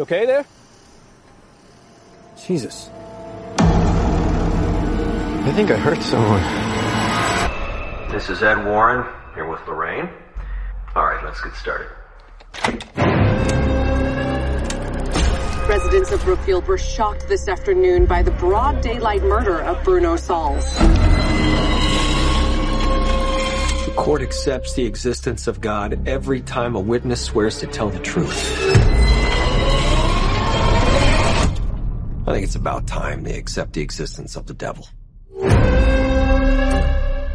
You okay there? Jesus. I think I hurt someone. This is Ed Warren, here with Lorraine. Alright, let's get started. Residents of Brookfield were shocked this afternoon by the broad daylight murder of Bruno Sauls. The court accepts the existence of God every time a witness swears to tell the truth. I think it's about time they accept the existence of the devil.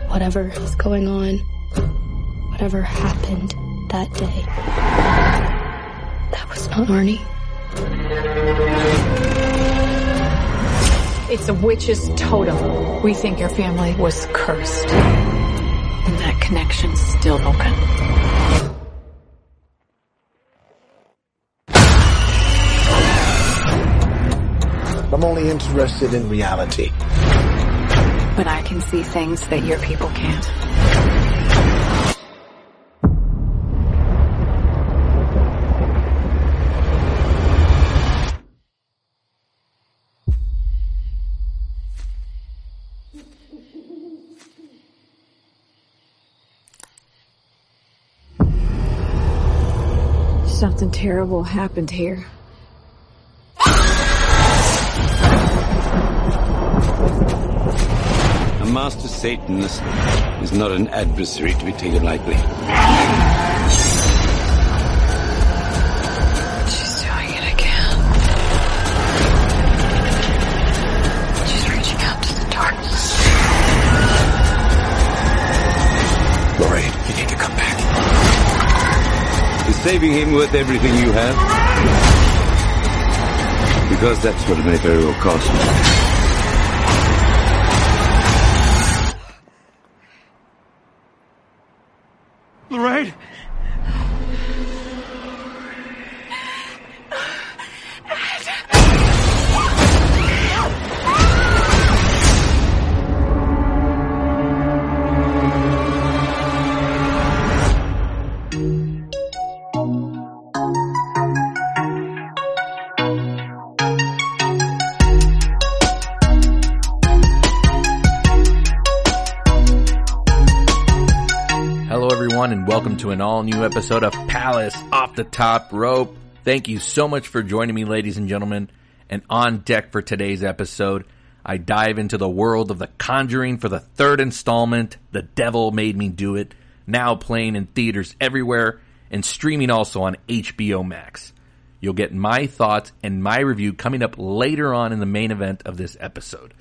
Whatever is going on, whatever happened that day, that was not Arnie. It's a witch's totem. We think your family was cursed. And that connection's still open. I'm only interested in reality. But I can see things that your people can't. Something terrible happened here. Master Satanist is not an adversary to be taken lightly. She's doing it again. She's reaching out to the darkness. Lorraine, you need to come back. Is saving him worth everything you have? Because that's what it may very well cost welcome to an all new episode of Palace Off the Top Rope. Thank you so much for joining me, ladies and gentlemen. And on deck for today's episode, I dive into the world of The Conjuring for the third installment, The Devil Made Me Do It, now playing in theaters everywhere and streaming also on HBO Max. You'll get my thoughts and my review coming up later on in the main event of this episode.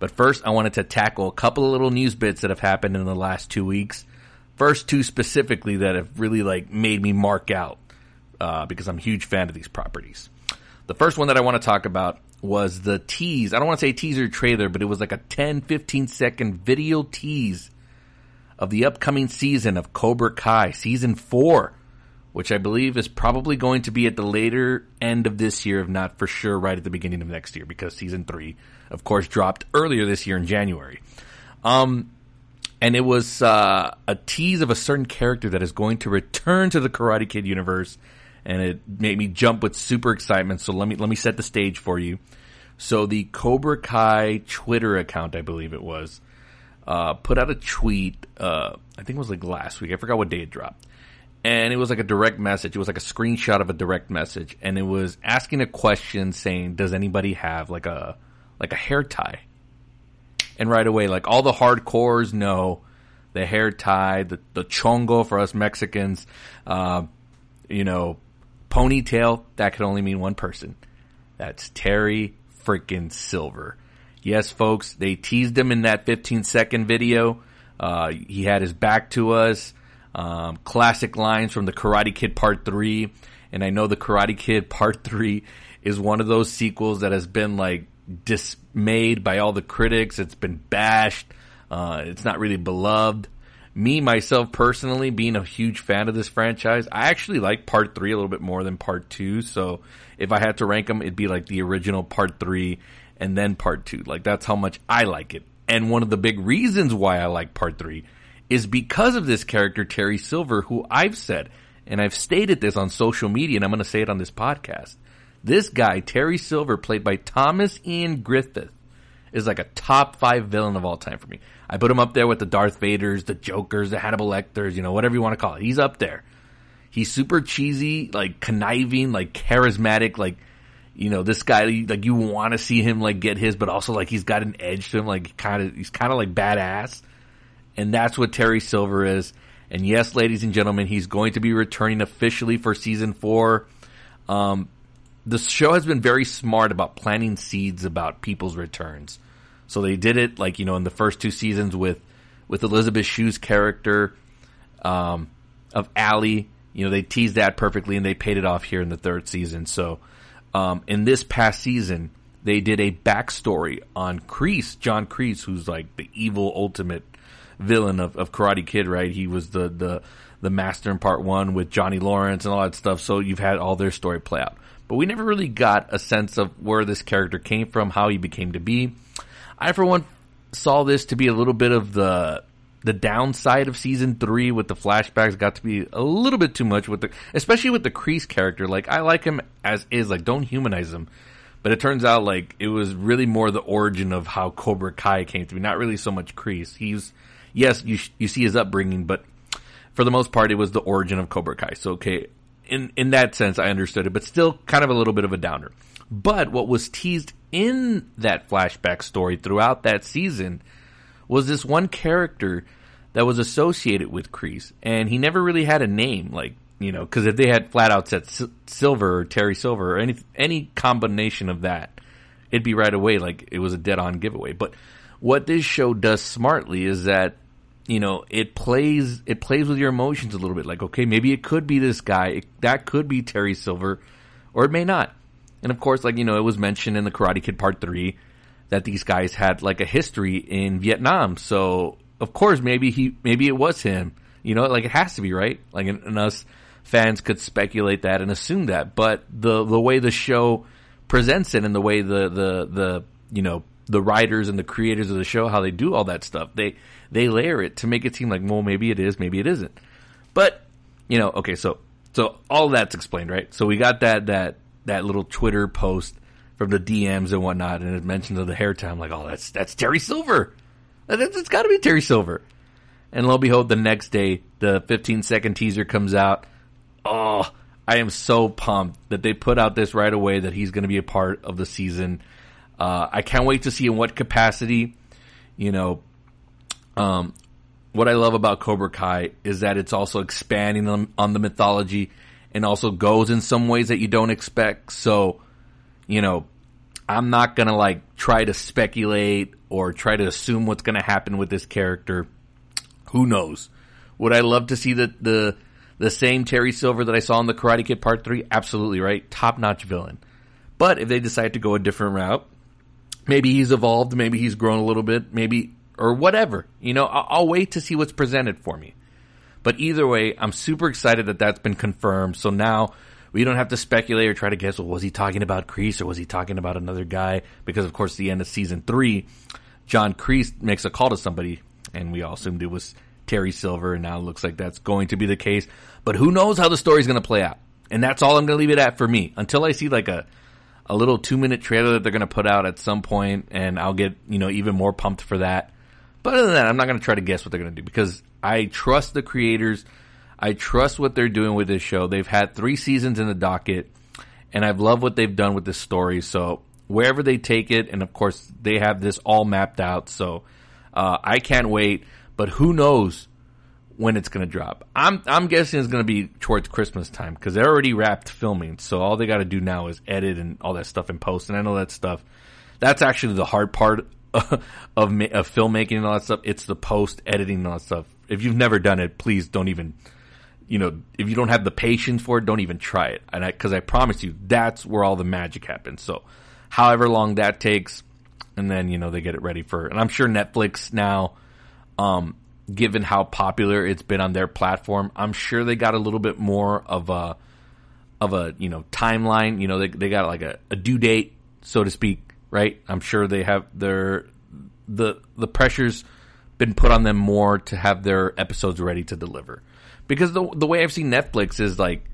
But first, I wanted to tackle a couple of little news bits that have happened in the last two weeks first two specifically that have really like made me mark out uh, because I'm a huge fan of these properties. The first one that I want to talk about was the tease. I don't want to say teaser trailer, but it was like a 10, 15 second video tease of the upcoming season of Cobra Kai, season four, which I believe is probably going to be at the later end of this year, if not for sure right at the beginning of next year, because season three, of course, dropped earlier this year in January. Um, and it was uh, a tease of a certain character that is going to return to the Karate Kid universe, and it made me jump with super excitement. So let me let me set the stage for you. So the Cobra Kai Twitter account, I believe it was, uh, put out a tweet. Uh, I think it was like last week. I forgot what day it dropped, and it was like a direct message. It was like a screenshot of a direct message, and it was asking a question saying, "Does anybody have like a like a hair tie?" And right away, like all the hardcores know the hair tie, the, the chongo for us Mexicans, uh, you know, ponytail, that could only mean one person. That's Terry freaking Silver. Yes, folks, they teased him in that 15 second video. Uh, he had his back to us. Um, classic lines from the Karate Kid Part 3. And I know the Karate Kid Part 3 is one of those sequels that has been like dismayed by all the critics. It's been bashed. Uh, it's not really beloved. Me, myself personally, being a huge fan of this franchise, I actually like part three a little bit more than part two. So if I had to rank them, it'd be like the original part three and then part two. Like that's how much I like it. And one of the big reasons why I like part three is because of this character, Terry Silver, who I've said, and I've stated this on social media, and I'm going to say it on this podcast, This guy, Terry Silver, played by Thomas Ian Griffith, is like a top five villain of all time for me. I put him up there with the Darth Vaders, the Jokers, the Hannibal Lecters, you know, whatever you want to call it. He's up there. He's super cheesy, like conniving, like charismatic, like you know, this guy like you want to see him like get his, but also like he's got an edge to him, like kind of he's kind of like badass, and that's what Terry Silver is. And yes, ladies and gentlemen, he's going to be returning officially for season four. Um, the show has been very smart about planting seeds about people's returns. So they did it like you know in the first two seasons with with Elizabeth Shue's character um, of Allie. You know they teased that perfectly and they paid it off here in the third season. So um, in this past season, they did a backstory on Kreese, John Kreese, who's like the evil ultimate villain of, of Karate Kid. Right? He was the the the master in part one with Johnny Lawrence and all that stuff. So you've had all their story play out. But we never really got a sense of where this character came from, how he became to be. I, for one, saw this to be a little bit of the the downside of season three with the flashbacks got to be a little bit too much with the, especially with the Kreese character. Like I like him as is, like don't humanize him. But it turns out like it was really more the origin of how Cobra Kai came to be, not really so much Kreese. He's yes, you you see his upbringing, but for the most part, it was the origin of Cobra Kai. So okay, in in that sense, I understood it, but still kind of a little bit of a downer. But what was teased in that flashback story throughout that season was this one character that was associated with Kreese, and he never really had a name, like you know, because if they had flat out said S- Silver or Terry Silver or any any combination of that, it'd be right away like it was a dead on giveaway. But what this show does smartly is that you know it plays it plays with your emotions a little bit. Like okay, maybe it could be this guy, it, that could be Terry Silver, or it may not. And of course, like, you know, it was mentioned in the Karate Kid Part 3 that these guys had like a history in Vietnam. So, of course, maybe he, maybe it was him. You know, like it has to be, right? Like, and, and us fans could speculate that and assume that. But the, the way the show presents it and the way the, the, the, you know, the writers and the creators of the show, how they do all that stuff, they, they layer it to make it seem like, well, maybe it is, maybe it isn't. But, you know, okay, so, so all that's explained, right? So we got that, that, that little Twitter post from the DMs and whatnot, and it mentions of the hair tie. I'm like, oh, that's that's Terry Silver. That's, it's got to be Terry Silver. And lo and behold, the next day, the 15 second teaser comes out. Oh, I am so pumped that they put out this right away that he's going to be a part of the season. Uh, I can't wait to see in what capacity. You know, um, what I love about Cobra Kai is that it's also expanding on, on the mythology and also goes in some ways that you don't expect. So, you know, I'm not gonna like try to speculate or try to assume what's gonna happen with this character. Who knows? Would I love to see the the the same Terry Silver that I saw in the Karate Kid Part Three? Absolutely, right? Top notch villain. But if they decide to go a different route, maybe he's evolved, maybe he's grown a little bit, maybe or whatever. You know, I'll, I'll wait to see what's presented for me. But either way, I'm super excited that that's been confirmed. So now we don't have to speculate or try to guess, well, was he talking about Kreese or was he talking about another guy? Because of course, the end of season three, John Kreese makes a call to somebody and we all assumed it was Terry Silver and now it looks like that's going to be the case. But who knows how the story's going to play out? And that's all I'm going to leave it at for me until I see like a, a little two minute trailer that they're going to put out at some point and I'll get, you know, even more pumped for that. But other than that, I'm not going to try to guess what they're going to do because I trust the creators. I trust what they're doing with this show. They've had three seasons in the docket, and I've loved what they've done with this story. So wherever they take it, and of course they have this all mapped out. So uh, I can't wait. But who knows when it's going to drop? I'm I'm guessing it's going to be towards Christmas time because they're already wrapped filming. So all they got to do now is edit and all that stuff and post. And I know that stuff. That's actually the hard part of of filmmaking and all that stuff. It's the post editing and all that stuff if you've never done it, please don't even, you know, if you don't have the patience for it, don't even try it. And I, cause I promise you, that's where all the magic happens. So however long that takes, and then, you know, they get it ready for, and I'm sure Netflix now, um, given how popular it's been on their platform, I'm sure they got a little bit more of a, of a, you know, timeline. You know, they, they got like a, a due date, so to speak, right? I'm sure they have their, the, the pressures, been put on them more to have their episodes ready to deliver. Because the the way I've seen Netflix is like,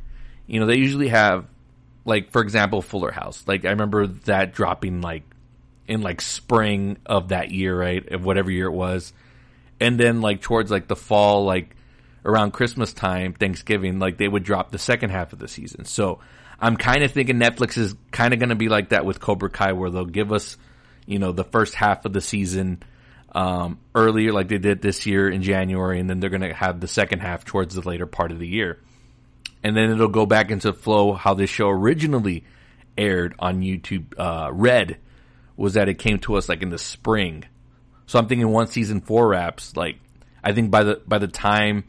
you know, they usually have like for example, Fuller House. Like I remember that dropping like in like spring of that year, right? Of whatever year it was. And then like towards like the fall, like around Christmas time, Thanksgiving, like they would drop the second half of the season. So I'm kind of thinking Netflix is kind of going to be like that with Cobra Kai, where they'll give us, you know, the first half of the season um, earlier, like they did this year in January, and then they're going to have the second half towards the later part of the year. And then it'll go back into flow how this show originally aired on YouTube. Uh, Red was that it came to us like in the spring. So I'm thinking one season four wraps, like I think by the by the time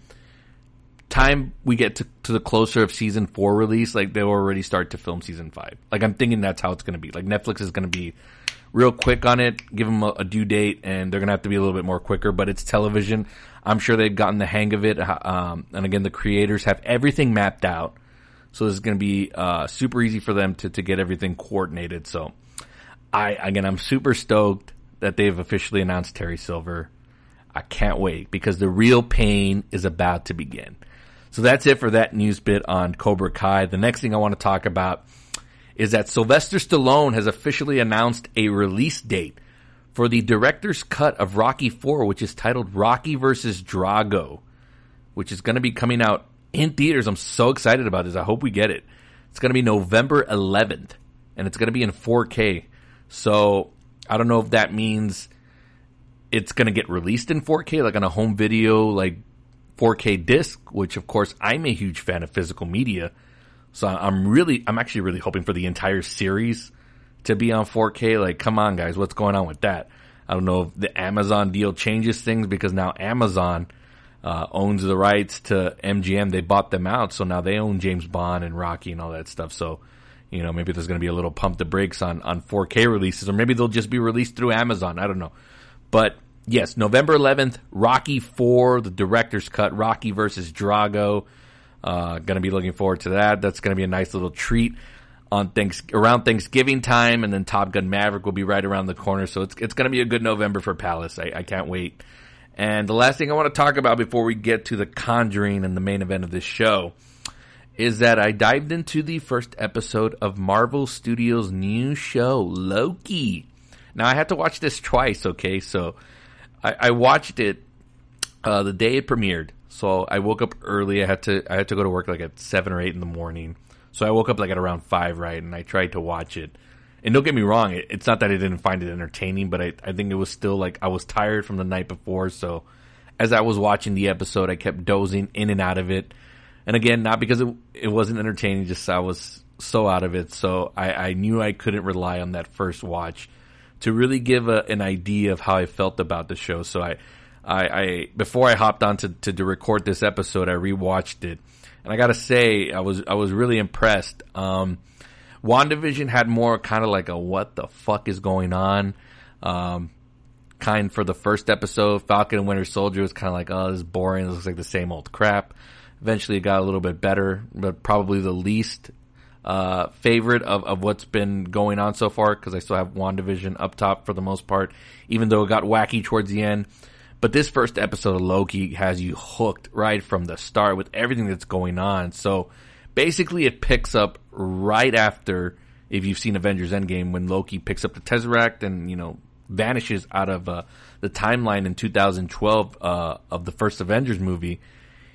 time we get to, to the closer of season four release, like they'll already start to film season five. Like I'm thinking that's how it's going to be. Like Netflix is going to be real quick on it, give them a, a, due date, and they're going to have to be a little bit more quicker. But it's television. I'm sure they've gotten the hang of it. Um, and again, the creators have everything mapped out, so this is going to be uh, super easy for them to to get everything coordinated. So, I again, I'm super stoked that they've officially announced Terry Silver. I can't wait because the real pain is about to begin. So that's it for that news bit on Cobra Kai. The next thing I want to talk about is that Sylvester Stallone has officially announced a release date for the director's cut of Rocky 4, which is titled Rocky versus Drago, which is going to be coming out in theaters. I'm so excited about this. I hope we get it. It's going to be November 11th, and it's going to be in 4K. So I don't know if that means it's going to get released in 4K, like on a home video, like 4K disc, which of course I'm a huge fan of physical media. So I'm really, I'm actually really hoping for the entire series to be on 4K. Like, come on, guys, what's going on with that? I don't know if the Amazon deal changes things because now Amazon uh, owns the rights to MGM. They bought them out, so now they own James Bond and Rocky and all that stuff. So, you know, maybe there's going to be a little pump the brakes on on 4K releases, or maybe they'll just be released through Amazon. I don't know, but yes, November 11th, Rocky 4, the director's cut, Rocky versus Drago. Uh, gonna be looking forward to that. That's gonna be a nice little treat on thanks around Thanksgiving time, and then Top Gun Maverick will be right around the corner. So it's it's gonna be a good November for Palace. I, I can't wait. And the last thing I want to talk about before we get to the Conjuring and the main event of this show is that I dived into the first episode of Marvel Studios' new show, Loki. Now I had to watch this twice, okay? So I, I watched it uh, the day it premiered. So I woke up early. I had to I had to go to work like at seven or eight in the morning. So I woke up like at around five, right? And I tried to watch it. And don't get me wrong, it, it's not that I didn't find it entertaining, but I, I think it was still like I was tired from the night before. So as I was watching the episode, I kept dozing in and out of it. And again, not because it, it wasn't entertaining, just I was so out of it. So I, I knew I couldn't rely on that first watch to really give a, an idea of how I felt about the show. So I, I, I before I hopped on to, to, to record this episode, I rewatched it, and I gotta say, I was I was really impressed. Um, WandaVision had more kind of like a what the fuck is going on, um, kind for the first episode. Falcon and Winter Soldier was kind of like, oh, this is boring. Looks like the same old crap. Eventually, it got a little bit better, but probably the least uh, favorite of, of what's been going on so far because I still have WandaVision up top for the most part, even though it got wacky towards the end. But this first episode of Loki has you hooked right from the start with everything that's going on. So basically, it picks up right after, if you've seen Avengers Endgame, when Loki picks up the Tesseract and, you know, vanishes out of uh, the timeline in 2012 uh, of the first Avengers movie.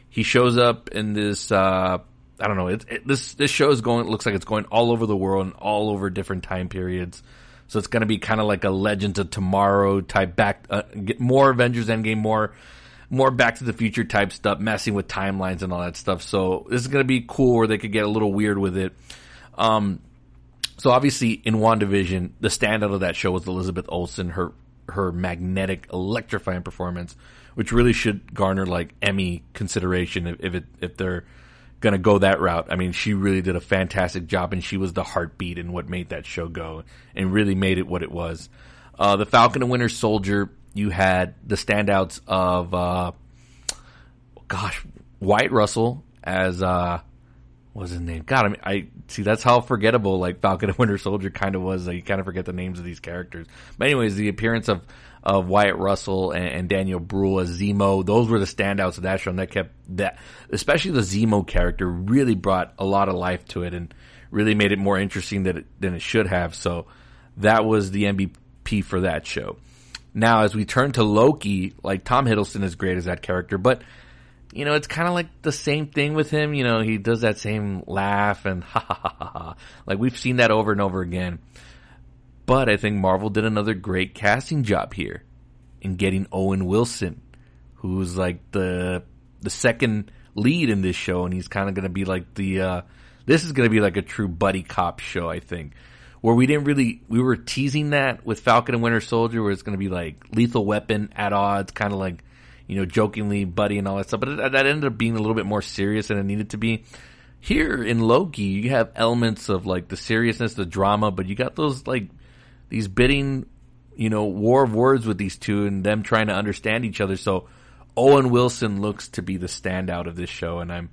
He shows up in this uh, I don't know. It, it, this this show is going. It looks like it's going all over the world and all over different time periods. So it's going to be kind of like a Legends of Tomorrow type back. Uh, more Avengers Endgame, more more Back to the Future type stuff, messing with timelines and all that stuff. So this is going to be cool, where they could get a little weird with it. Um, so obviously in WandaVision, the standout of that show was Elizabeth Olsen, her her magnetic, electrifying performance, which really should garner like Emmy consideration if, if it if they're going to go that route. I mean, she really did a fantastic job, and she was the heartbeat and what made that show go, and really made it what it was. Uh, the Falcon and Winter Soldier, you had the standouts of, uh, gosh, Wyatt Russell as uh, what was his name? God, I mean, I see that's how forgettable like Falcon and Winter Soldier kind of was. Like, you kind of forget the names of these characters. But anyways, the appearance of of Wyatt Russell and, and, Daniel Bruhl as Zemo. Those were the standouts of that show, and that kept that, especially the Zemo character, really brought a lot of life to it, and really made it more interesting than it, than it should have. So that was the MVP for that show. Now, as we turn to Loki, like Tom Hiddleston is great as that character, but you know, it's kind of like the same thing with him. You know, he does that same laugh and ha ha ha ha. Like we've seen that over and over again. But I think Marvel did another great casting job here in getting Owen Wilson, who's like the the second lead in this show, and he's kind of going to be like the. Uh, this is going to be like a true buddy cop show, I think, where we didn't really we were teasing that with Falcon and Winter Soldier, where it's going to be like Lethal Weapon at odds, kind of like you know jokingly buddy and all that stuff, but it, that ended up being a little bit more serious than it needed to be. Here in Loki, you have elements of like the seriousness, the drama, but you got those like these bidding, you know, war of words with these two and them trying to understand each other. So Owen Wilson looks to be the standout of this show, and I'm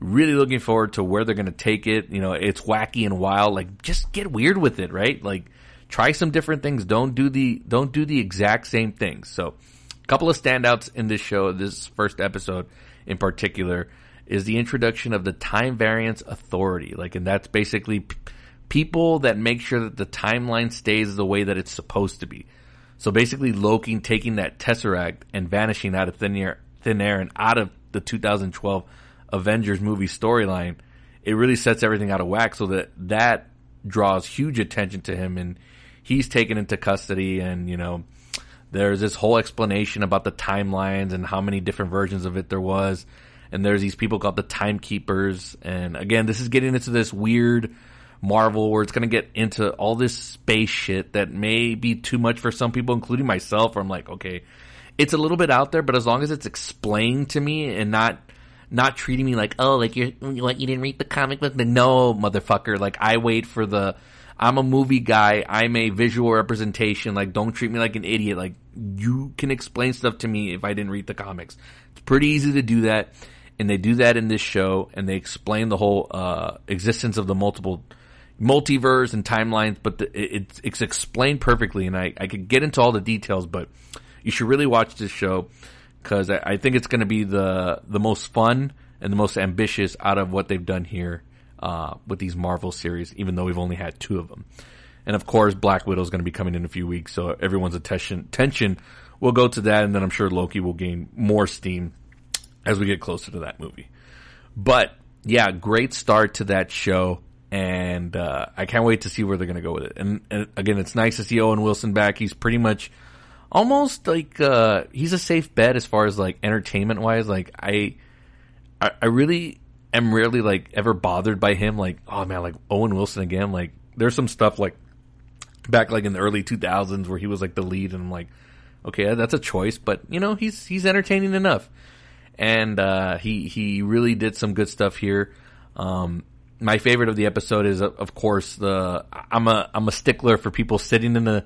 really looking forward to where they're going to take it. You know, it's wacky and wild. Like, just get weird with it, right? Like, try some different things. Don't do the don't do the exact same things. So, a couple of standouts in this show, this first episode in particular, is the introduction of the Time Variance Authority. Like, and that's basically p- people that make sure that the timeline stays the way that it's supposed to be. So basically, Loki taking that Tesseract and vanishing out of thin air, thin air and out of the 2012 Avengers movie storyline, it really sets everything out of whack. So that that draws huge attention to him, and he's taken into custody. And you know, there's this whole explanation about the timelines and how many different versions of it there was. And there's these people called the Timekeepers. And again, this is getting into this weird Marvel where it's going to get into all this space shit that may be too much for some people, including myself. Where I'm like, okay, it's a little bit out there, but as long as it's explained to me and not not treating me like, oh, like you're what you didn't read the comic book. Then no, motherfucker. Like I wait for the. I'm a movie guy. I'm a visual representation. Like don't treat me like an idiot. Like you can explain stuff to me if I didn't read the comics. It's pretty easy to do that, and they do that in this show, and they explain the whole uh, existence of the multiple multiverse and timelines, but the, it, it's, it's explained perfectly, and I, I could get into all the details, but you should really watch this show because I, I think it's going to be the the most fun and the most ambitious out of what they've done here uh, with these Marvel series, even though we've only had two of them. And of course, Black Widow is going to be coming in a few weeks, so everyone's attention attention will go to that, and then I'm sure Loki will gain more steam as we get closer to that movie. But yeah, great start to that show and uh, I can't wait to see where they're going to go with it. And, and, again, it's nice to see Owen Wilson back. He's pretty much almost like uh, he's a safe bet as far as like entertainment wise. Like I, I, I really am rarely like ever bothered by him. Like oh man, like Owen Wilson again. Like there's some stuff like back like in the early 2000s where he was like the lead, and I'm like, okay, that's a choice, but you know he's he's entertaining enough. And uh, he he really did some good stuff here. Um, my favorite of the episode is, of course, the I'm a I'm a stickler for people sitting in a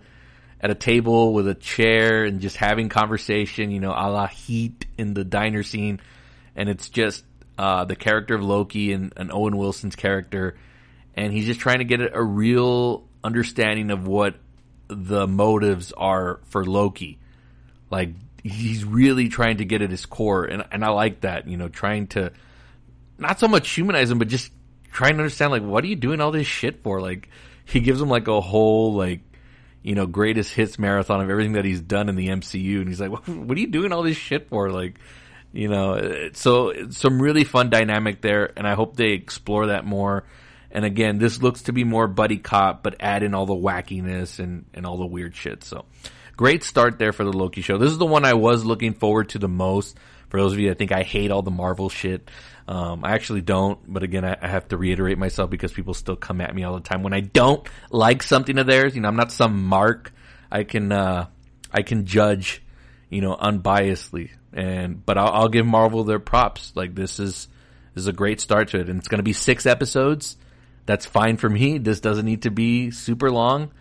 at a table with a chair and just having conversation. You know, a la Heat in the diner scene, and it's just uh, the character of Loki and, and Owen Wilson's character, and he's just trying to get a real understanding of what the motives are for Loki. Like he's really trying to get at his core, and and I like that. You know, trying to not so much humanize him, but just trying to understand like what are you doing all this shit for? Like he gives him like a whole like you know greatest hits marathon of everything that he's done in the MCU, and he's like, what, are you doing all this shit for? Like you know, uh, so some really fun dynamic there, and I hope they explore that more. And again, this looks to be more buddy cop, but add in all the wackiness and, and all the weird shit. So great start there for the Loki show. This is the one I was looking forward to the most. For those of you that think I hate all the Marvel shit, um, I actually don't, but again, I, I, have to reiterate myself because people still come at me all the time when I don't like something of theirs. You know, I'm not some mark. I can, uh, I can judge, you know, unbiasedly. And, but I'll, I'll give Marvel their props. Like this is, this is a great start to it. And it's going to be six episodes. That's fine for me. This doesn't need to be super long.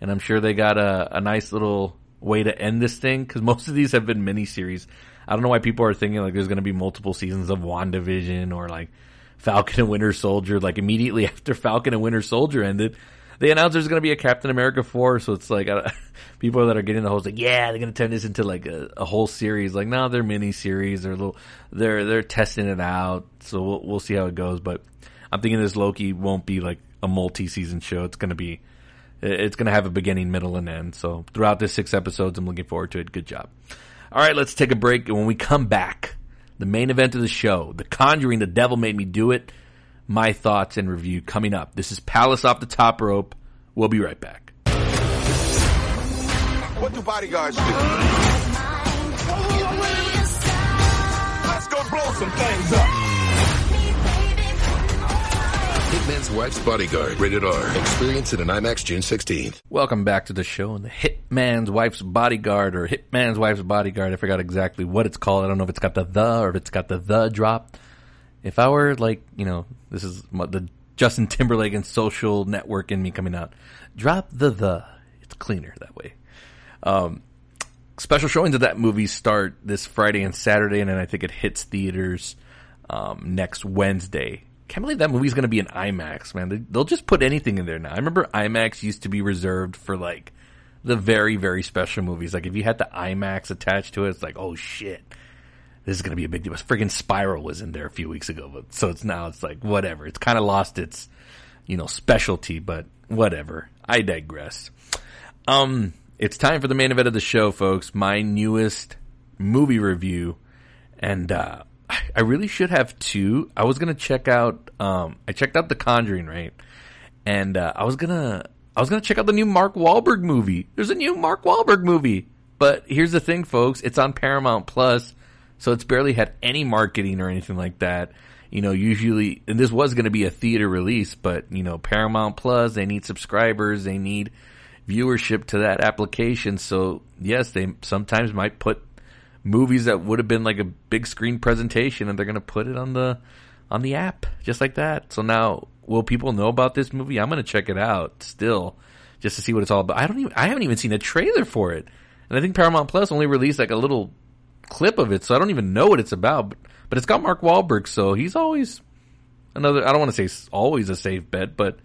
And I'm sure they got a, a nice little way to end this thing because most of these have been miniseries. I don't know why people are thinking like there's going to be multiple seasons of WandaVision or like Falcon and Winter Soldier. Like immediately after Falcon and Winter Soldier ended, they announced there's going to be a Captain America 4. So it's like, people that are getting the whole like, yeah, they're going to turn this into like a, a whole series. Like, no, they're mini series. They're little, they're, they're testing it out. So we'll, we'll see how it goes. But I'm thinking this Loki won't be like a multi-season show. It's going to be it's going to have a beginning, middle, and end. So throughout the six episodes, I'm looking forward to it. Good job. All right, let's take a break. And when we come back, the main event of the show, The Conjuring, The Devil Made Me Do It, my thoughts and review coming up. This is Palace Off the Top Rope. We'll be right back. What do bodyguards do? Let's go blow some things up. Hitman's Wife's Bodyguard, rated R. Experience it in IMAX June 16th. Welcome back to the show. And the Hitman's Wife's Bodyguard or Hitman's Wife's Bodyguard. I forgot exactly what it's called. I don't know if it's got the the or if it's got the the drop. If I were like, you know, this is the Justin Timberlake and social network in me coming out. Drop the the. It's cleaner that way. Um, special showings of that movie start this Friday and Saturday, and then I think it hits theaters um, next Wednesday. Can't believe that movie's going to be in IMAX, man. They, they'll just put anything in there now. I remember IMAX used to be reserved for like the very, very special movies. Like if you had the IMAX attached to it, it's like, oh shit, this is going to be a big deal. Friggin' Spiral was in there a few weeks ago, but so it's now it's like whatever. It's kind of lost its, you know, specialty, but whatever. I digress. Um, it's time for the main event of the show, folks. My newest movie review, and uh, I really should have two. I was gonna check out. Um, I checked out The Conjuring, right? And uh, I was gonna, I was gonna check out the new Mark Wahlberg movie. There's a new Mark Wahlberg movie, but here's the thing, folks. It's on Paramount Plus, so it's barely had any marketing or anything like that. You know, usually, and this was to be a theater release, but you know, Paramount Plus, they need subscribers, they need viewership to that application. So yes, they sometimes might put movies that would have been like a big screen presentation and they're going to put it on the on the app just like that. So now will people know about this movie? I'm going to check it out still just to see what it's all about. I don't even I haven't even seen a trailer for it. And I think Paramount Plus only released like a little clip of it, so I don't even know what it's about. But, but it's got Mark Wahlberg, so he's always another I don't want to say always a safe bet, but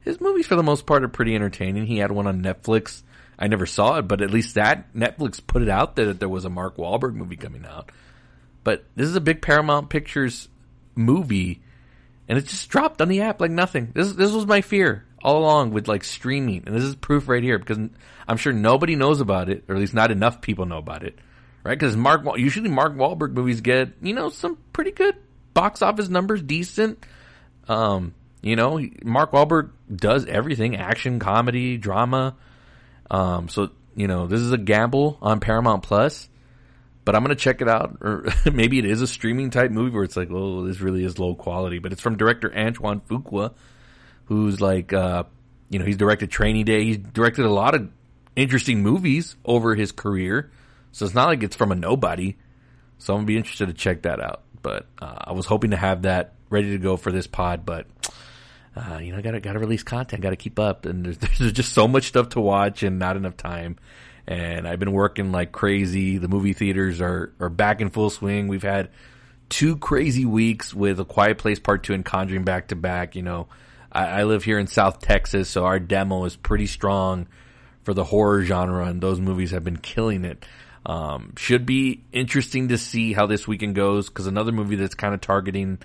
his movies for the most part are pretty entertaining. He had one on Netflix I never saw it, but at least that Netflix put it out there that there was a Mark Wahlberg movie coming out. But this is a big Paramount Pictures movie, and it just dropped on the app like nothing. This this was my fear all along with like streaming, and this is proof right here because I'm sure nobody knows about it, or at least not enough people know about it, right? Because Mark usually Mark Wahlberg movies get you know some pretty good box office numbers, decent. Um, you know, Mark Wahlberg does everything: action, comedy, drama. Um, so you know, this is a gamble on Paramount Plus, but I'm gonna check it out. Or maybe it is a streaming type movie where it's like, oh, this really is low quality. But it's from director Antoine Fuqua, who's like, uh, you know, he's directed Training Day. He's directed a lot of interesting movies over his career. So it's not like it's from a nobody. So I'm gonna be interested to check that out. But uh, I was hoping to have that ready to go for this pod, but uh, you know, I gotta gotta release content, gotta keep up, and there's, there's just so much stuff to watch and not enough time. And I've been working like crazy. The movie theaters are are back in full swing. We've had two crazy weeks with A Quiet Place Part Two and Conjuring back to back. You know, I, I live here in South Texas, so our demo is pretty strong for the horror genre, and those movies have been killing it. Um, should be interesting to see how this weekend goes because another movie that's kind of targeting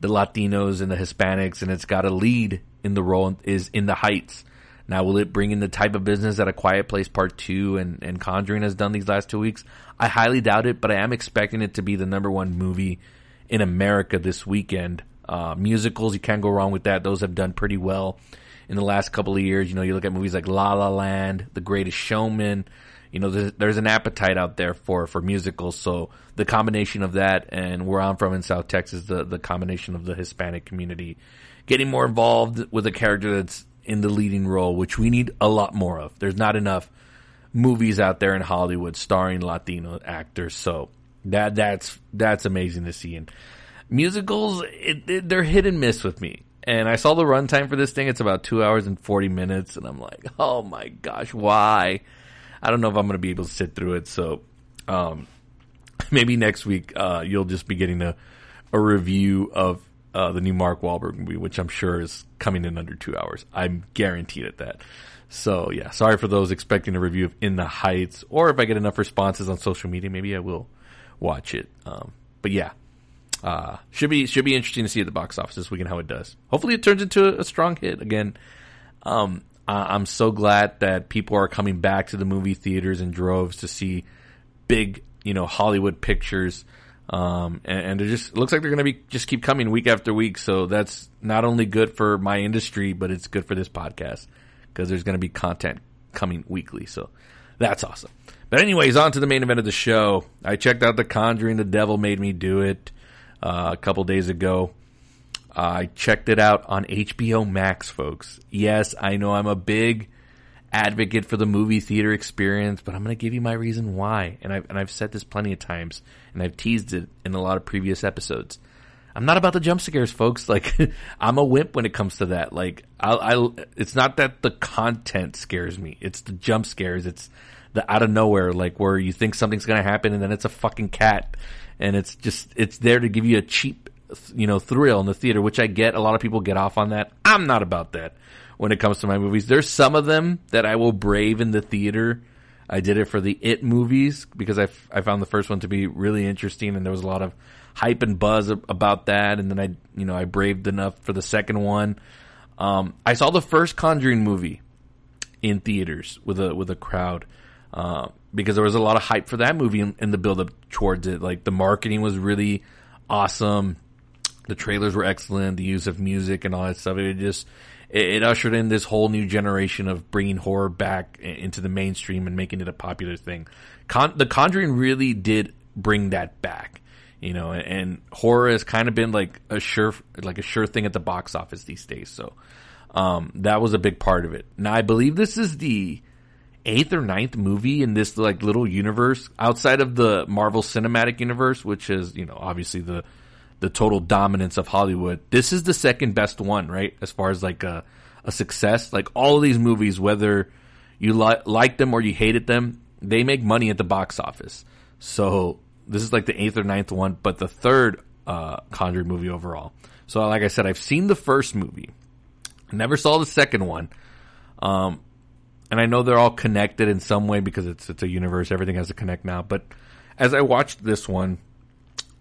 the Latinos and the Hispanics, and it's got a lead in the role is in the Heights. Now, will it bring in the type of business that A Quiet Place Part Two and and Conjuring has done these last two weeks? I highly doubt it, but I am expecting it to be the number one movie in America this weekend. Uh, musicals, you can't go wrong with that. Those have done pretty well in the last couple of years. You know, you look at movies like La La Land, The Greatest Showman you know, there's, there's, an appetite out there for, for musicals. So the combination of that and where I'm from in South Texas, the, the combination of the Hispanic community getting more involved with a character that's in the leading role, which we need a lot more of. There's not enough movies out there in Hollywood starring Latino actors. So that, that's, that's amazing to see. And musicals, it, it, they're hit and miss with me. And I saw the runtime for this thing. It's about two hours and 40 minutes. And I'm like, oh my gosh, why? I don't know if I'm going to be able to sit through it. So, um, maybe next week, uh, you'll just be getting a, a review of, uh, the new Mark Wahlberg movie, which I'm sure is coming in under two hours. I'm guaranteed at that. So yeah, sorry for those expecting a review of In the Heights, or if I get enough responses on social media, maybe I will watch it. Um, but yeah, uh, should be should be interesting to see at the box office this weekend how it does. Hopefully, it turns into a, a strong hit again. Um, I, I'm so glad that people are coming back to the movie theaters in droves to see big, you know, Hollywood pictures. Um, and, and it just looks like they're going to be just keep coming week after week. So that's not only good for my industry, but it's good for this podcast because there's going to be content coming weekly. So that's awesome. But anyways, on to the main event of the show. I checked out The Conjuring. The Devil Made Me Do It uh, a couple days ago. I checked it out on HBO Max, folks. Yes, I know I'm a big advocate for the movie theater experience, but I'm going to give you my reason why. And I've, and I've said this plenty of times, and I've teased it in a lot of previous episodes. I'm not about the jump scares, folks. Like, I'm a wimp when it comes to that. Like, I, I, it's not that the content scares me. It's the jump scares. It's the out of nowhere, like where you think something's going to happen and then it's a fucking cat. And it's just, it's there to give you a cheap, you know, thrill in the theater, which I get. A lot of people get off on that. I'm not about that when it comes to my movies. There's some of them that I will brave in the theater. I did it for the It movies because I, f- I found the first one to be really interesting and there was a lot of hype and buzz about that. And then I, you know, I braved enough for the second one. Um, I saw the first Conjuring movie in theaters with a, with a crowd. Uh, because there was a lot of hype for that movie and, in the build up towards it. Like the marketing was really awesome. The trailers were excellent. The use of music and all that stuff. It just, it, it ushered in this whole new generation of bringing horror back into the mainstream and making it a popular thing. Con- the Conjuring really did bring that back, you know, and, horror has kind of been like a sure, like a sure thing at the box office these days. So, um, that was a big part of it. Now I believe this is the, eighth or ninth movie in this like little universe outside of the Marvel Cinematic Universe, which is you know obviously the the total dominance of Hollywood. This is the second best one, right? As far as like a a success, like all of these movies, whether you li- like them or you hated them, they make money at the box office. So this is like the eighth or ninth one, but the third uh, Conjuring movie overall. So like I said, I've seen the first movie, never saw the second one. Um, and I know they're all connected in some way because it's it's a universe. Everything has to connect now. But as I watched this one,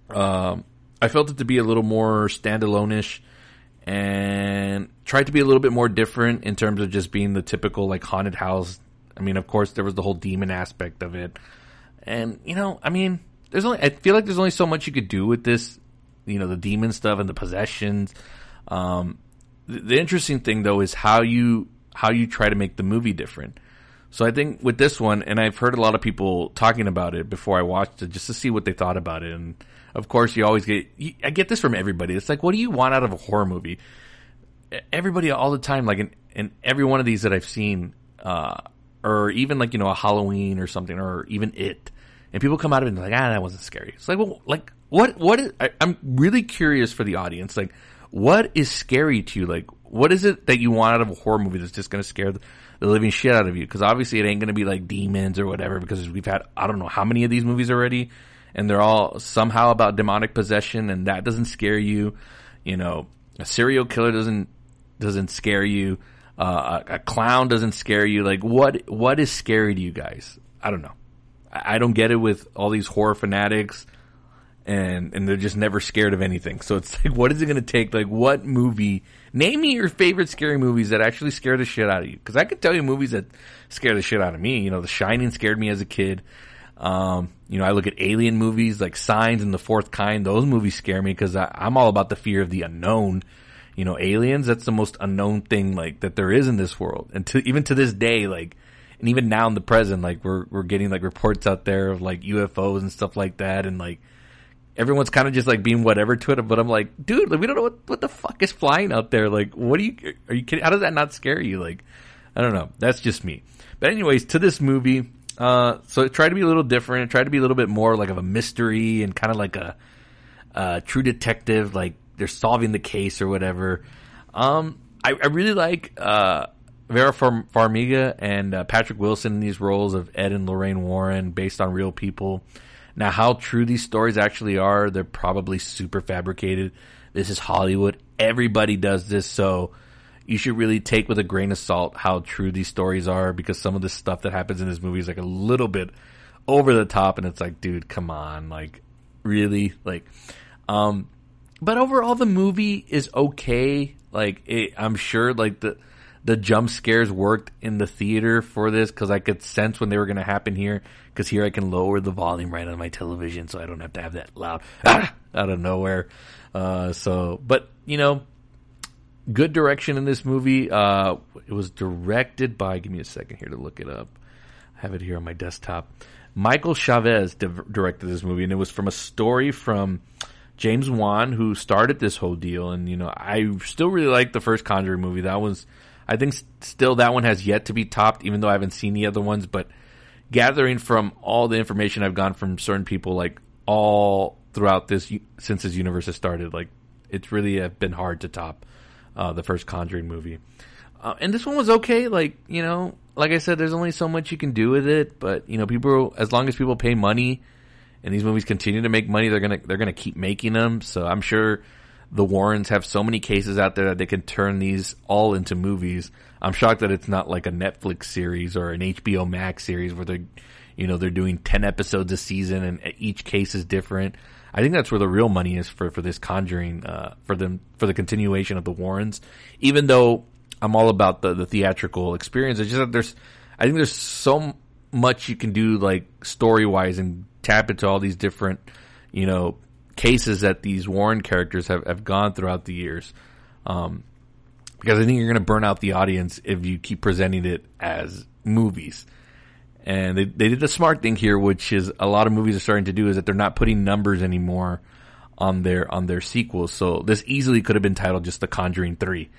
um, I felt it to be a little more standalone-ish and tried to be a little bit more different in terms of just being the typical like haunted house. I mean, of course, there was the whole demon aspect of it, and you know, I mean, there's only I feel like there's only so much you could do with this, you know, the demon stuff and the possessions. Um, the, the interesting thing though is how you how you try to make the movie different. So I think with this one, and I've heard a lot of people talking about it before I watched it, just to see what they thought about it. And of course, you always get I get this from everybody. It's like, what do you want out of a horror movie? Everybody all the time, like in, in every one of these that I've seen, uh, or even like you know a Halloween or something, or even it, and people come out of it and they're like, ah, that wasn't scary. It's like, well, like what? What is? I, I'm really curious for the audience, like, what is scary to you? Like, what is it that you want out of a horror movie that's just going to scare the, the, living shit out of you? Because obviously it ain't going to be like demons or whatever. Because we've had I don't know how many of these movies already, and they're all somehow about demonic possession, and that doesn't scare you. You know, a serial killer doesn't doesn't scare you. Uh, a, a, clown doesn't scare you. Like what what is scary to you guys? I don't know. I, I don't get it with all these horror fanatics and and they're just never scared of anything. So it's like, what is it going to take? Like, what movie? Name me your favorite scary movies that actually scare the shit out of you. Because I could tell you movies that scare the shit out of me. You know, The Shining scared me as a kid. Um, you know, I look at alien movies like Signs and The Fourth Kind. Those movies scare me because I'm all about the fear of the unknown. You know, aliens. That's the most unknown thing like that there is in this world, and to, even to this day, like and even now in the present, like we're we're getting like reports out there of like UFOs and stuff like that, and like everyone's kind of just like being whatever to it. But I'm like, dude, like, we don't know what, what the fuck is flying out there. Like, what do you, are you kidding? How does that not scare you? Like, I don't know. That's just me. But anyways, to this movie, uh, so it tried to be a little different. It tried to be a little bit more like of a mystery and kind of like a, a true detective. Like they're solving the case or whatever. Um, I, I really like, uh, Vera Farmiga and uh, Patrick Wilson in these roles of Ed and Lorraine Warren based on real people. Now, how true these stories actually are, they're probably super fabricated. This is Hollywood. Everybody does this, so you should really take with a grain of salt how true these stories are because some of the stuff that happens in this movie is like a little bit over the top and it's like, dude, come on. Like, really? Like, Um, but overall, the movie is okay. Like, it, I'm sure, like the the jump scares worked in the theater for this because I could sense when they were going to happen here. Because here I can lower the volume right on my television, so I don't have to have that loud ah, out of nowhere. Uh, so, but you know, good direction in this movie. Uh, it was directed by. Give me a second here to look it up. I have it here on my desktop. Michael Chaves di- directed this movie, and it was from a story from James Wan, who started this whole deal. And you know, I still really like the first Conjuring movie. That was, I think, still that one has yet to be topped, even though I haven't seen the other ones. But gathering from all the information I've gotten from certain people, like all throughout this since this universe has started, like it's really uh, been hard to top uh, the first Conjuring movie. Uh, and this one was okay. Like you know, like I said, there's only so much you can do with it. But you know, people as long as people pay money and these movies continue to make money, they're gonna they're gonna keep making them. So I'm sure the Warrens have so many cases out there that they can turn these all into movies. I'm shocked that it's not like a Netflix series or an HBO Max series where they're you know they're doing 10 episodes a season and each case is different. I think that's where the real money is for for this Conjuring uh, for them for the continuation of the Warrens. Even though I'm all about the the theatrical experience, it's just that there's I think there's so much you can do like story wise and tap into all these different you know cases that these Warren characters have have gone throughout the years. Um, because I think you're going to burn out the audience if you keep presenting it as movies. And they, they did a smart thing here, which is a lot of movies are starting to do is that they're not putting numbers anymore on their, on their sequels. So this easily could have been titled just The Conjuring 3.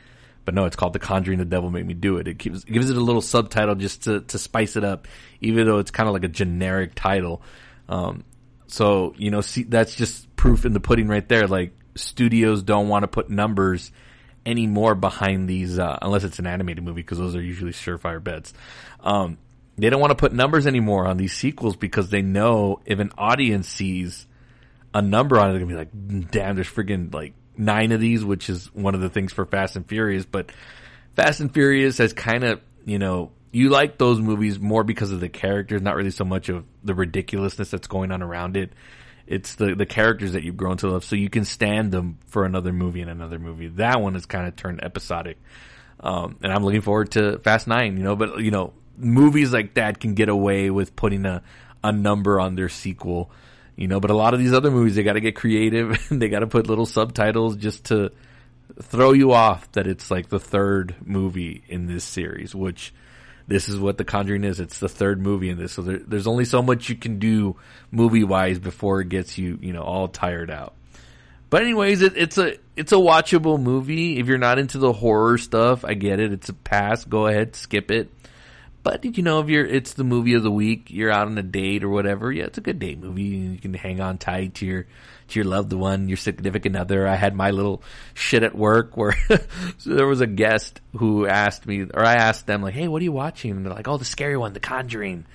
But no, it's called The Conjuring The Devil Made Me Do It. It gives, it gives it a little subtitle just to, to spice it up, even though it's kind of like a generic title. Um, so, you know, see, that's just proof in the pudding right there. Like, studios don't want to put numbers anymore behind these, uh, unless it's an animated movie, because those are usually surefire bets. Um, they don't want to put numbers anymore on these sequels because they know if an audience sees a number on it, they're gonna be like, damn, there's friggin' like nine of these, which is one of the things for Fast and Furious, but Fast and Furious has kind of, you know, you like those movies more because of the characters, not really so much of the ridiculousness that's going on around it. It's the, the characters that you've grown to love, so you can stand them for another movie and another movie. That one is kind of turned episodic. Um, and I'm looking forward to Fast Nine, you know, but, you know, movies like that can get away with putting a, a number on their sequel, you know, but a lot of these other movies, they gotta get creative and they gotta put little subtitles just to throw you off that it's like the third movie in this series, which this is what The Conjuring is. It's the third movie in this. So there, there's only so much you can do movie wise before it gets you, you know, all tired out. But anyways, it, it's a it's a watchable movie. If you're not into the horror stuff, I get it. It's a pass. Go ahead, skip it. But did you know, if you're it's the movie of the week, you're out on a date or whatever. Yeah, it's a good date movie. You can hang on tight to your to your loved one, your significant other. I had my little shit at work where so there was a guest who asked me, or I asked them like, "Hey, what are you watching?" And they're like, "Oh, the scary one, The Conjuring."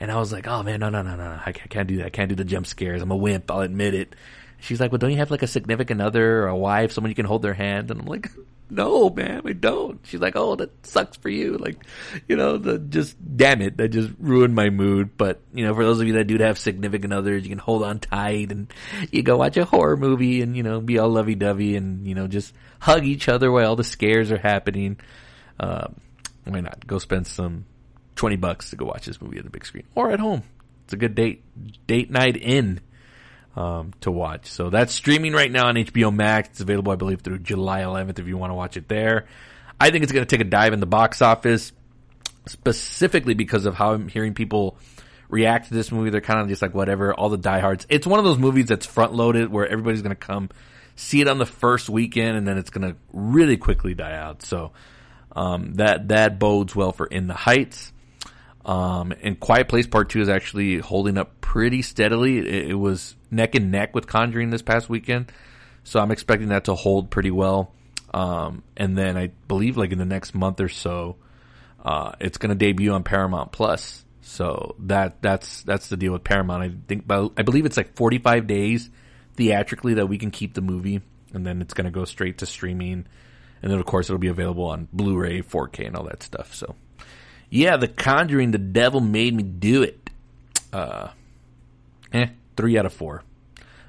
And I was like, "Oh man, no, no, no, no, I can't do that. I can't do the jump scares. I'm a wimp. I'll admit it." She's like, "Well, don't you have like a significant other or a wife, someone you can hold their hand?" And I'm like, "No, man, I don't." She's like, "Oh, that sucks for you." Like, you know, the just damn it, that just ruined my mood. But you know, for those of you that do have significant others, you can hold on tight and you go watch a horror movie and you know be all lovey dovey and you know just hug each other while all the scares are happening. Uh, why not go spend some twenty bucks to go watch this movie on the big screen or at home? It's a good date date night in um, to watch. So that's streaming right now on HBO Max. It's available, I believe, through July 11th if you want to watch it there. I think it's going to take a dive in the box office, specifically because of how I'm hearing people react to this movie. They're kind of just like, whatever, all the diehards. It's one of those movies that's front loaded where everybody's going to come see it on the first weekend and then it's going to really quickly die out. So, um, that, that bodes well for In the Heights. Um, and Quiet Place Part 2 is actually holding up pretty steadily. It, it, was neck and neck with Conjuring this past weekend. So I'm expecting that to hold pretty well. Um, and then I believe like in the next month or so, uh, it's going to debut on Paramount Plus. So that, that's, that's the deal with Paramount. I think, I believe it's like 45 days theatrically that we can keep the movie and then it's going to go straight to streaming. And then of course it'll be available on Blu-ray, 4K and all that stuff. So yeah, The Conjuring, The Devil Made Me Do It. Uh, eh, three out of four.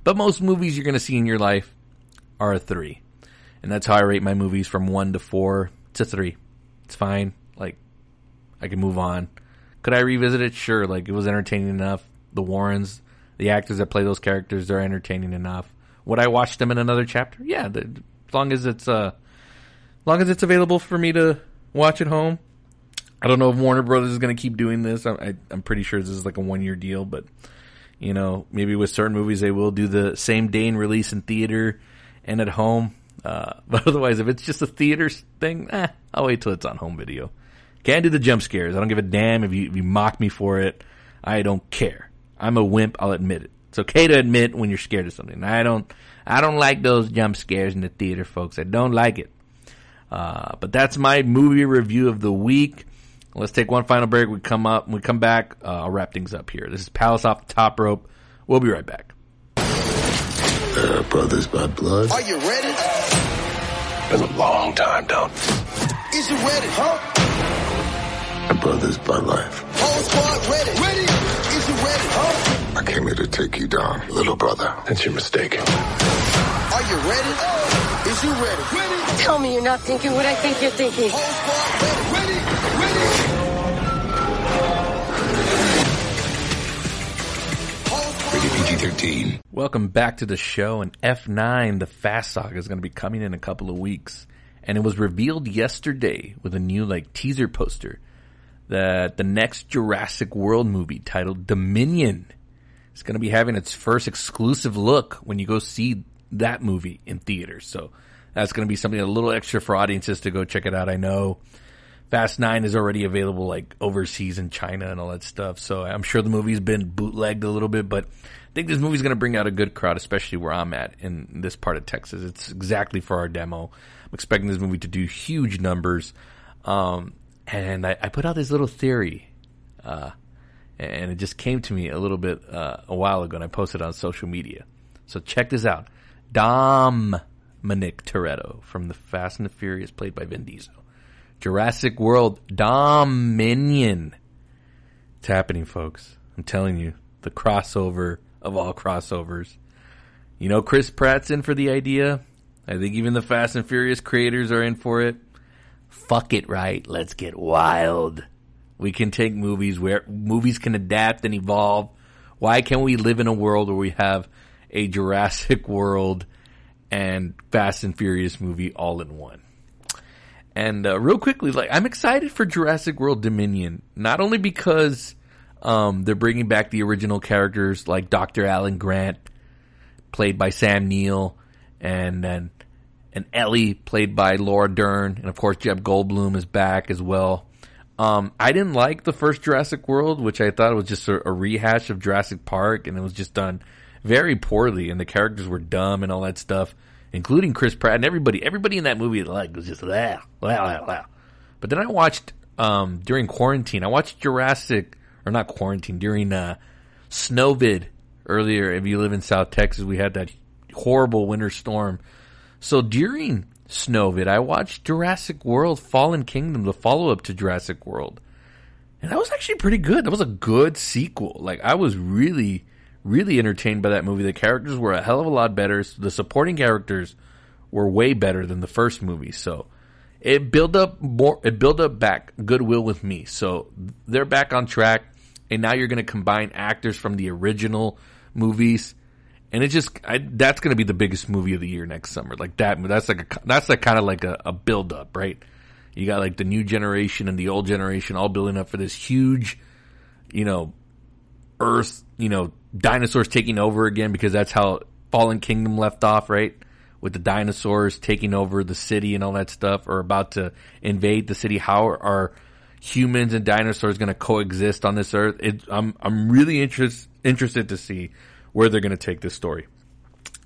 But most movies you're going to see in your life are a three. And that's how I rate my movies from one to four to three. It's fine. Like, I can move on. Could I revisit it? Sure. Like, it was entertaining enough. The Warrens, the actors that play those characters, they're entertaining enough. Would I watch them in another chapter? Yeah. The, as long as it's, uh, as long as it's available for me to watch at home. I don't know if Warner Brothers is going to keep doing this. I, I, I'm pretty sure this is like a one year deal, but you know, maybe with certain movies they will do the same day in release in theater and at home. Uh, but otherwise, if it's just a theater thing, eh, I'll wait till it's on home video. Can't do the jump scares. I don't give a damn if you, if you mock me for it. I don't care. I'm a wimp. I'll admit it. It's okay to admit when you're scared of something. I don't, I don't like those jump scares in the theater, folks. I don't like it. Uh, but that's my movie review of the week. Let's take one final break. We come up, we come back. Uh, I'll wrap things up here. This is Palace off the top rope. We'll be right back. Uh, brothers by blood. Are you ready? Been a long time, don't. Is you ready, huh? Brothers by life. Whole squad ready. Ready? Is you ready, huh? I came here to take you down, little brother. That's your mistake. Are you ready? Is you ready? Ready? Tell me you're not thinking what I think you're thinking. Whole squad ready. Ready? Ready? Welcome back to the show. And F9, the Fast Saga, is going to be coming in a couple of weeks. And it was revealed yesterday with a new like teaser poster that the next Jurassic World movie titled Dominion is going to be having its first exclusive look when you go see that movie in theaters. So that's going to be something a little extra for audiences to go check it out. I know Fast Nine is already available like overseas in China and all that stuff. So I'm sure the movie's been bootlegged a little bit, but I think this movie's going to bring out a good crowd, especially where I'm at in this part of Texas. It's exactly for our demo. I'm expecting this movie to do huge numbers. Um, and I, I, put out this little theory, uh, and it just came to me a little bit uh, a while ago, and I posted on social media. So check this out: Dom, Dominic Toretto from the Fast and the Furious, played by Vin Diesel. Jurassic World Dominion. It's happening, folks. I'm telling you, the crossover of all crossovers. You know, Chris Pratt's in for the idea. I think even the Fast and Furious creators are in for it. Fuck it, right? Let's get wild. We can take movies where movies can adapt and evolve. Why can't we live in a world where we have a Jurassic World and Fast and Furious movie all in one? And uh, real quickly, like I'm excited for Jurassic World Dominion, not only because um, they're bringing back the original characters like Dr. Alan Grant, played by Sam Neill, and and and Ellie, played by Laura Dern, and of course Jeff Goldblum is back as well. Um, I didn't like the first Jurassic World, which I thought was just a, a rehash of Jurassic Park, and it was just done very poorly, and the characters were dumb and all that stuff including Chris Pratt and everybody. Everybody in that movie like was just blah, blah, blah, But then I watched um, during quarantine. I watched Jurassic or not quarantine during uh, Snowvid earlier. If you live in South Texas, we had that horrible winter storm. So during Snowvid, I watched Jurassic World: Fallen Kingdom, the follow up to Jurassic World, and that was actually pretty good. That was a good sequel. Like I was really really entertained by that movie. The characters were a hell of a lot better. The supporting characters were way better than the first movie. So it built up more. It built up back goodwill with me. So they're back on track, and now you're going to combine actors from the original movies, and it just I, that's going to be the biggest movie of the year next summer. Like that. That's like a that's like kind of like a, a build up, right? You got like the new generation and the old generation all building up for this huge, you know, Earth, you know, dinosaurs taking over again because that's how Fallen Kingdom left off, right? With the dinosaurs taking over the city and all that stuff, or about to invade the city. How are humans and dinosaurs going to coexist on this earth? It, I'm I'm really interest, interested to see where they're going to take this story.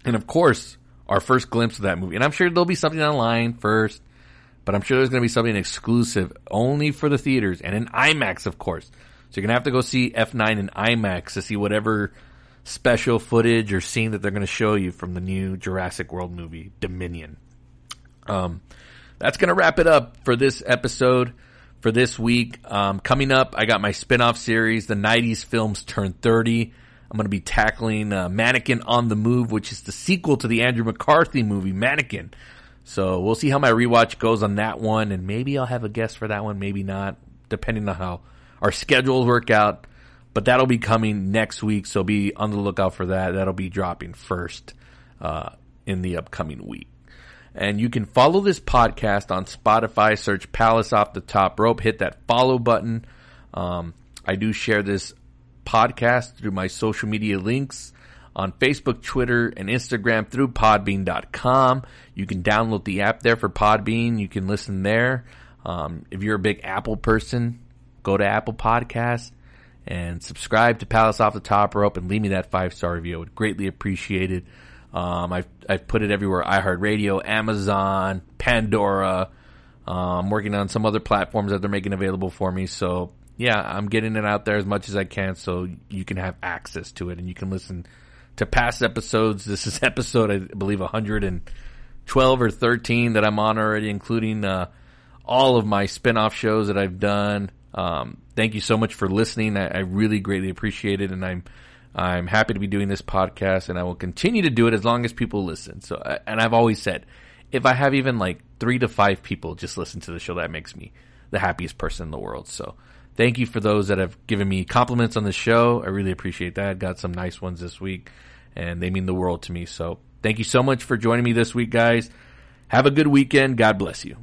And of course, our first glimpse of that movie, and I'm sure there'll be something online first, but I'm sure there's going to be something exclusive only for the theaters and in IMAX, of course. So you're gonna have to go see F9 in IMAX to see whatever special footage or scene that they're gonna show you from the new Jurassic World movie, Dominion. Um, that's gonna wrap it up for this episode for this week. Um, coming up, I got my spin-off series, the 90s films turn 30. I'm going to be tackling uh, Mannequin on the Move, which is the sequel to the Andrew McCarthy movie, Mannequin. So we'll see how my rewatch goes on that one, and maybe I'll have a guest for that one, maybe not, depending on how our schedules work out. But that'll be coming next week, so be on the lookout for that. That'll be dropping first uh, in the upcoming week. And you can follow this podcast on Spotify. Search Palace Off the Top Rope. Hit that follow button. Um, I do share this podcast through my social media links on Facebook, Twitter, and Instagram through podbean.com. You can download the app there for Podbean. You can listen there. Um, if you're a big Apple person, go to Apple Podcasts and subscribe to Palace Off the Top Rope and leave me that five star review. I would greatly appreciate it. Um, I've, I've put it everywhere iHeartRadio, Amazon, Pandora. I'm working on some other platforms that they're making available for me. So, yeah, I'm getting it out there as much as I can so you can have access to it and you can listen to past episodes. This is episode, I believe, 112 or 13 that I'm on already, including uh, all of my spin off shows that I've done. Um, thank you so much for listening. I, I really greatly appreciate it. And I'm I'm happy to be doing this podcast and I will continue to do it as long as people listen. So, and I've always said, if I have even like three to five people just listen to the show, that makes me the happiest person in the world. So thank you for those that have given me compliments on the show. I really appreciate that. Got some nice ones this week and they mean the world to me. So thank you so much for joining me this week, guys. Have a good weekend. God bless you.